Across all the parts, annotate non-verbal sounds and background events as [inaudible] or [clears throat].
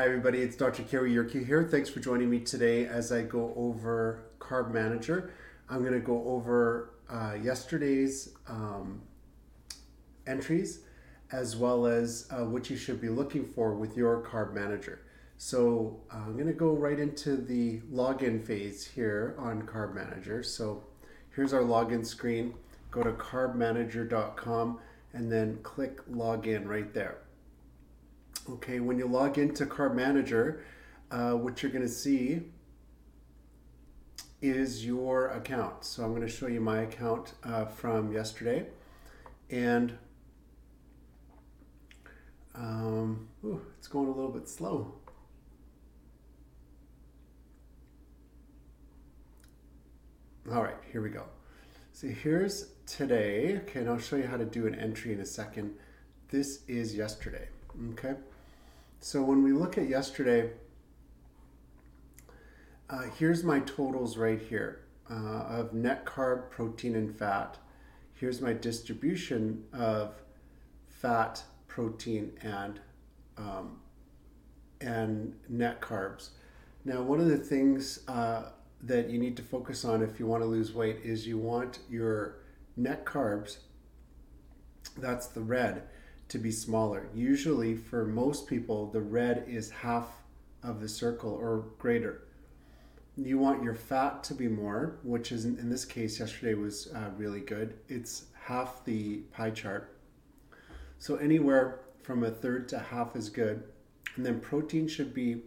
Hi, everybody. It's Dr. Kerry Yerke here. Thanks for joining me today as I go over Carb Manager. I'm going to go over uh, yesterday's um, entries as well as uh, what you should be looking for with your Carb Manager. So uh, I'm going to go right into the login phase here on Carb Manager. So here's our login screen. Go to carbmanager.com and then click login right there. Okay, when you log into Carb Manager, uh, what you're going to see is your account. So I'm going to show you my account uh, from yesterday. And um, ooh, it's going a little bit slow. All right, here we go. So here's today. Okay, and I'll show you how to do an entry in a second. This is yesterday. Okay. So when we look at yesterday, uh, here's my totals right here uh, of net carb, protein, and fat. Here's my distribution of fat, protein, and um, and net carbs. Now, one of the things uh, that you need to focus on if you want to lose weight is you want your net carbs. That's the red to be smaller. Usually, for most people, the red is half of the circle or greater. You want your fat to be more, which is in this case, yesterday was uh, really good. It's half the pie chart. So, anywhere from a third to half is good. And then protein should be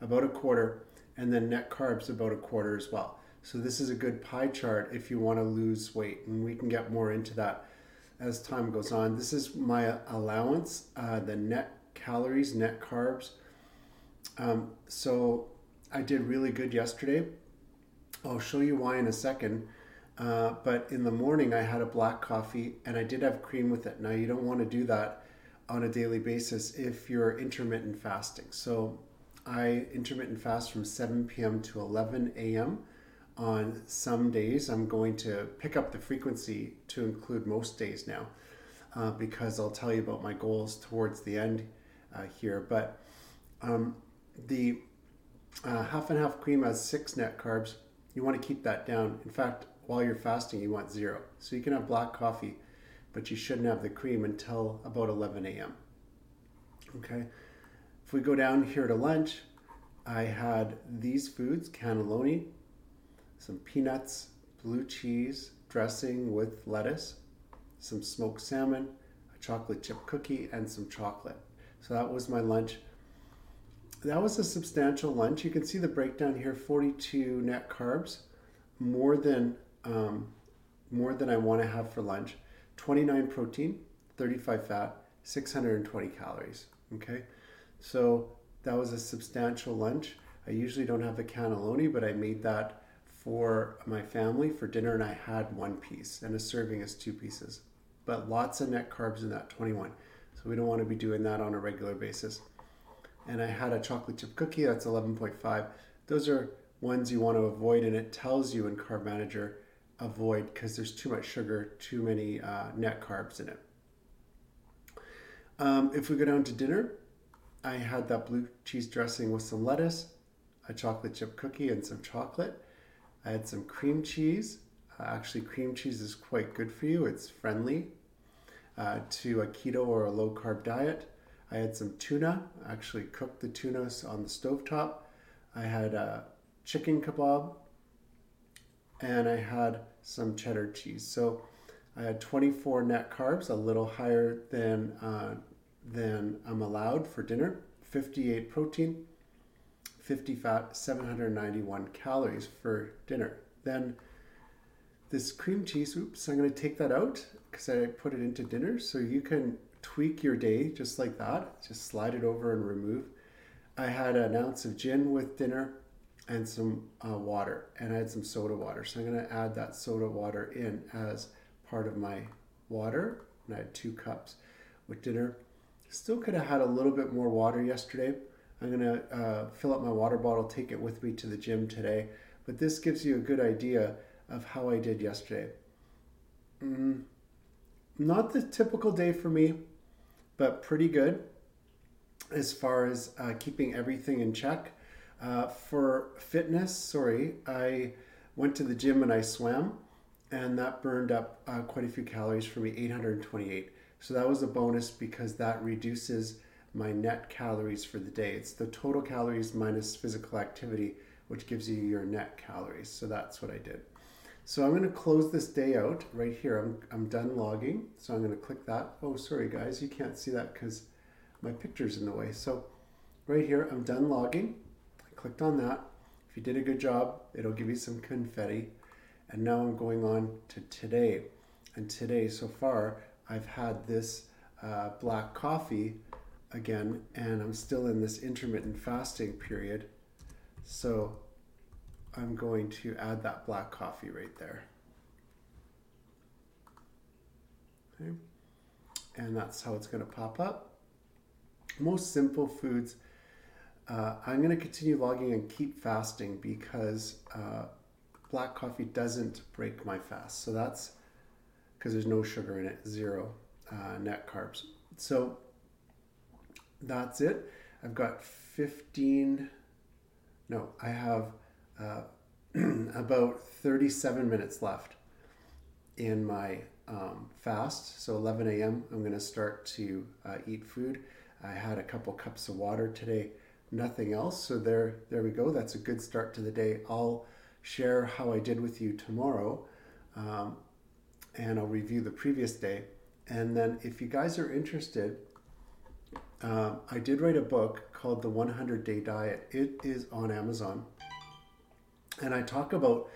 about a quarter, and then net carbs about a quarter as well. So, this is a good pie chart if you want to lose weight, and we can get more into that as time goes on. This is my allowance, uh, the net calories, net carbs. Um, so I did really good yesterday. I'll show you why in a second. Uh, but in the morning, I had a black coffee and I did have cream with it. Now, you don't want to do that on a daily basis if you're intermittent fasting. So I intermittent fast from 7 p.m. to 11 a.m on some days. I'm going to pick up the frequency to include most days now uh, because I'll tell you about my goals towards the end uh, here. But um, the uh, half and half cream has six net carbs. You want to keep that down. In fact, while you're fasting, you want zero. So you can have black coffee, but you shouldn't have the cream until about 11 a.m. Okay. If we go down here to lunch, I had these foods cannelloni, some peanuts, blue cheese, dressing with lettuce, some smoked salmon, a chocolate chip cookie, and some chocolate. So that was my lunch. That was a substantial lunch. You can see the breakdown here: 42 net carbs, more than um, more than I want to have for lunch. 29 protein, 35 fat, 620 calories. Okay, so that was a substantial lunch. I usually don't have the cannelloni, but I made that for my family for dinner and I had one piece and a serving is two pieces. But lots of net carbs in that 21. So we don't want to be doing that on a regular basis. And I had a chocolate chip cookie that's 11.5. Those are ones you want to avoid and it tells you in Carb Manager avoid because there's too much sugar, too many uh, net carbs in it. Um, if we go down to dinner, I had that blue cheese dressing with some lettuce, a chocolate chip cookie, and some chocolate. I had some cream cheese. Uh, actually, cream cheese is quite good for you. It's friendly uh, to a keto or a low carb diet. I had some tuna. I actually cooked the tuna on the stove top. I had a chicken kebab, and I had some cheddar cheese. So I had 24 net carbs, a little higher than uh, than I'm allowed for dinner. 58 protein, 50 fat, 791 calories for dinner. Then this cream cheese, oops, I'm going to take that out because I put it into dinner. So you can tweak your day just like that. Just slide it over and remove. I had an ounce of gin with dinner and some uh, water, and I had some soda water. So I'm going to add that soda water in as part of my water. And I had two cups with dinner. Still could have had a little bit more water yesterday I'm going to uh, fill up my water bottle, take it with me to the gym today. But this gives you a good idea of how I did yesterday. Mm, not the typical day for me, but pretty good. as far as uh, keeping everything in check. Uh, for fitness, sorry, I went to the gym and I swam, and that burned up uh, quite a few calories for me 828. So that was a bonus because that reduces my net calories for the day. It's the total calories minus physical activity, which gives you your net calories. So that's what I did. So I'm going to close this day out right here. I'm, I'm done logging. So I'm going to click that. Oh, sorry guys, you can't see that because my picture's in the way. So right here, I'm done logging. I clicked on that. If you did a good job, it'll give you some confetti. And now I'm going on to today. And today, so far, I've had this uh, black coffee again, and I'm still in this intermittent fasting period. So I'm going to add that black coffee right there. Okay. And that's how it's going to pop up. Most simple foods. Uh, I'm going to continue logging and keep fasting because uh, black coffee doesn't break my fast. So that's because there's no sugar in it, zero uh, net carbs. So that's it. I've got 15, no, I have uh, [clears throat] about 37 minutes left in my um, fast. So 11 a.m., I'm going to start to uh, eat food. I had a couple cups of water today, nothing else. So there, there we go. That's a good start to the day. I'll share how I did with you tomorrow, um, and I'll review the previous day. And then, if you guys are interested, uh, I did write a book called The 100 Day Diet. It is on Amazon. And I talk about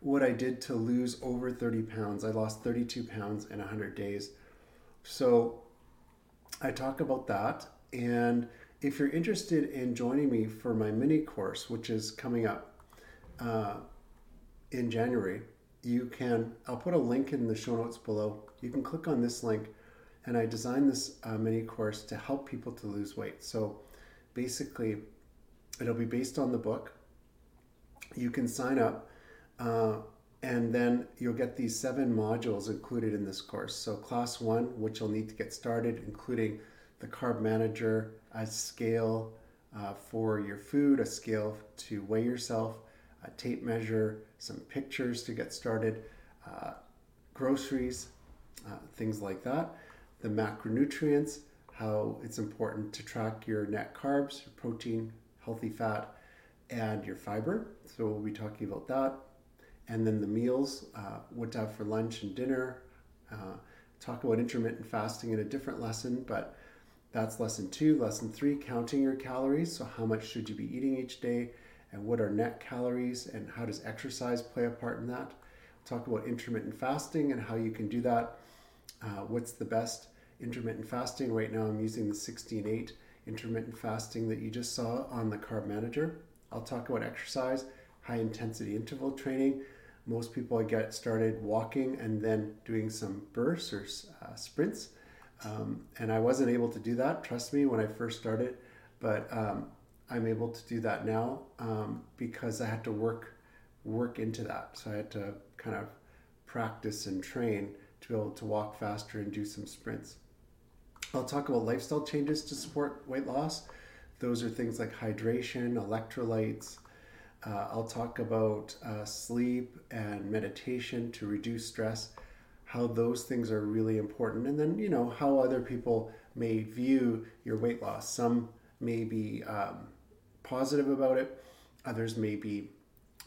what I did to lose over 30 pounds. I lost 32 pounds in 100 days. So I talk about that. And if you're interested in joining me for my mini course, which is coming up uh, in January, you can, I'll put a link in the show notes below. You can click on this link and I designed this uh, mini course to help people to lose weight. So basically, it'll be based on the book. You can sign up, uh, and then you'll get these seven modules included in this course. So, class one, which you'll need to get started, including the carb manager, a scale uh, for your food, a scale to weigh yourself, a tape measure, some pictures to get started, uh, groceries, uh, things like that the macronutrients, how it's important to track your net carbs, your protein, healthy fat, and your fiber. So we'll be talking about that. And then the meals, uh, what to have for lunch and dinner. Uh, talk about intermittent fasting in a different lesson, but that's lesson two. Lesson three, counting your calories. So, how much should you be eating each day? And what are net calories? And how does exercise play a part in that? Talk about intermittent fasting and how you can do that uh, what's the best intermittent fasting. Right now, I'm using the 16-8 intermittent fasting that you just saw on the Carb Manager. I'll talk about exercise, high intensity interval training. Most people get started walking and then doing some bursts or uh, sprints. Um, and I wasn't able to do that, trust me, when I first started, but um, I'm able to do that now um, because I had to work work into that. So I had to kind of practice and train to be able to walk faster and do some sprints. I'll talk about lifestyle changes to support weight loss. Those are things like hydration, electrolytes. Uh, I'll talk about uh, sleep and meditation to reduce stress, how those things are really important, and then, you know, how other people may view your weight loss. Some may be um, positive about it, others may be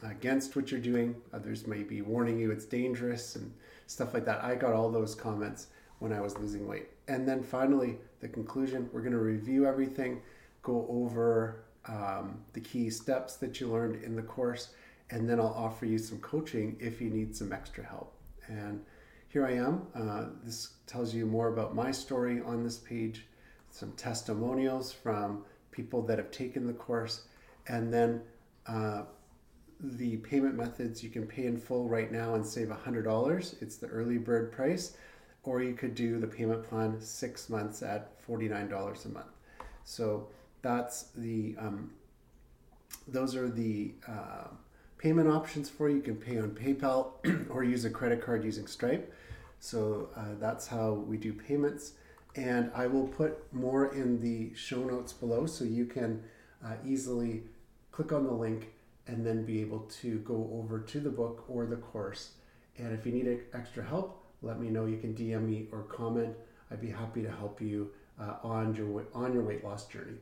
against what you're doing, others may be warning you it's dangerous and stuff like that. I got all those comments when I was losing weight. And then finally, the conclusion we're going to review everything, go over um, the key steps that you learned in the course, and then I'll offer you some coaching if you need some extra help. And here I am. Uh, this tells you more about my story on this page, some testimonials from people that have taken the course, and then uh, the payment methods you can pay in full right now and save $100 it's the early bird price or you could do the payment plan six months at $49 a month. So that's the um, those are the uh, payment options for you. You can pay on paypal [clears throat] or use a credit card using stripe. So uh, that's how we do payments. And I will put more in the show notes below so you can uh, easily click on the link and then be able to go over to the book or the course. And if you need extra help, let me know. You can DM me or comment. I'd be happy to help you uh, on your on your weight loss journey.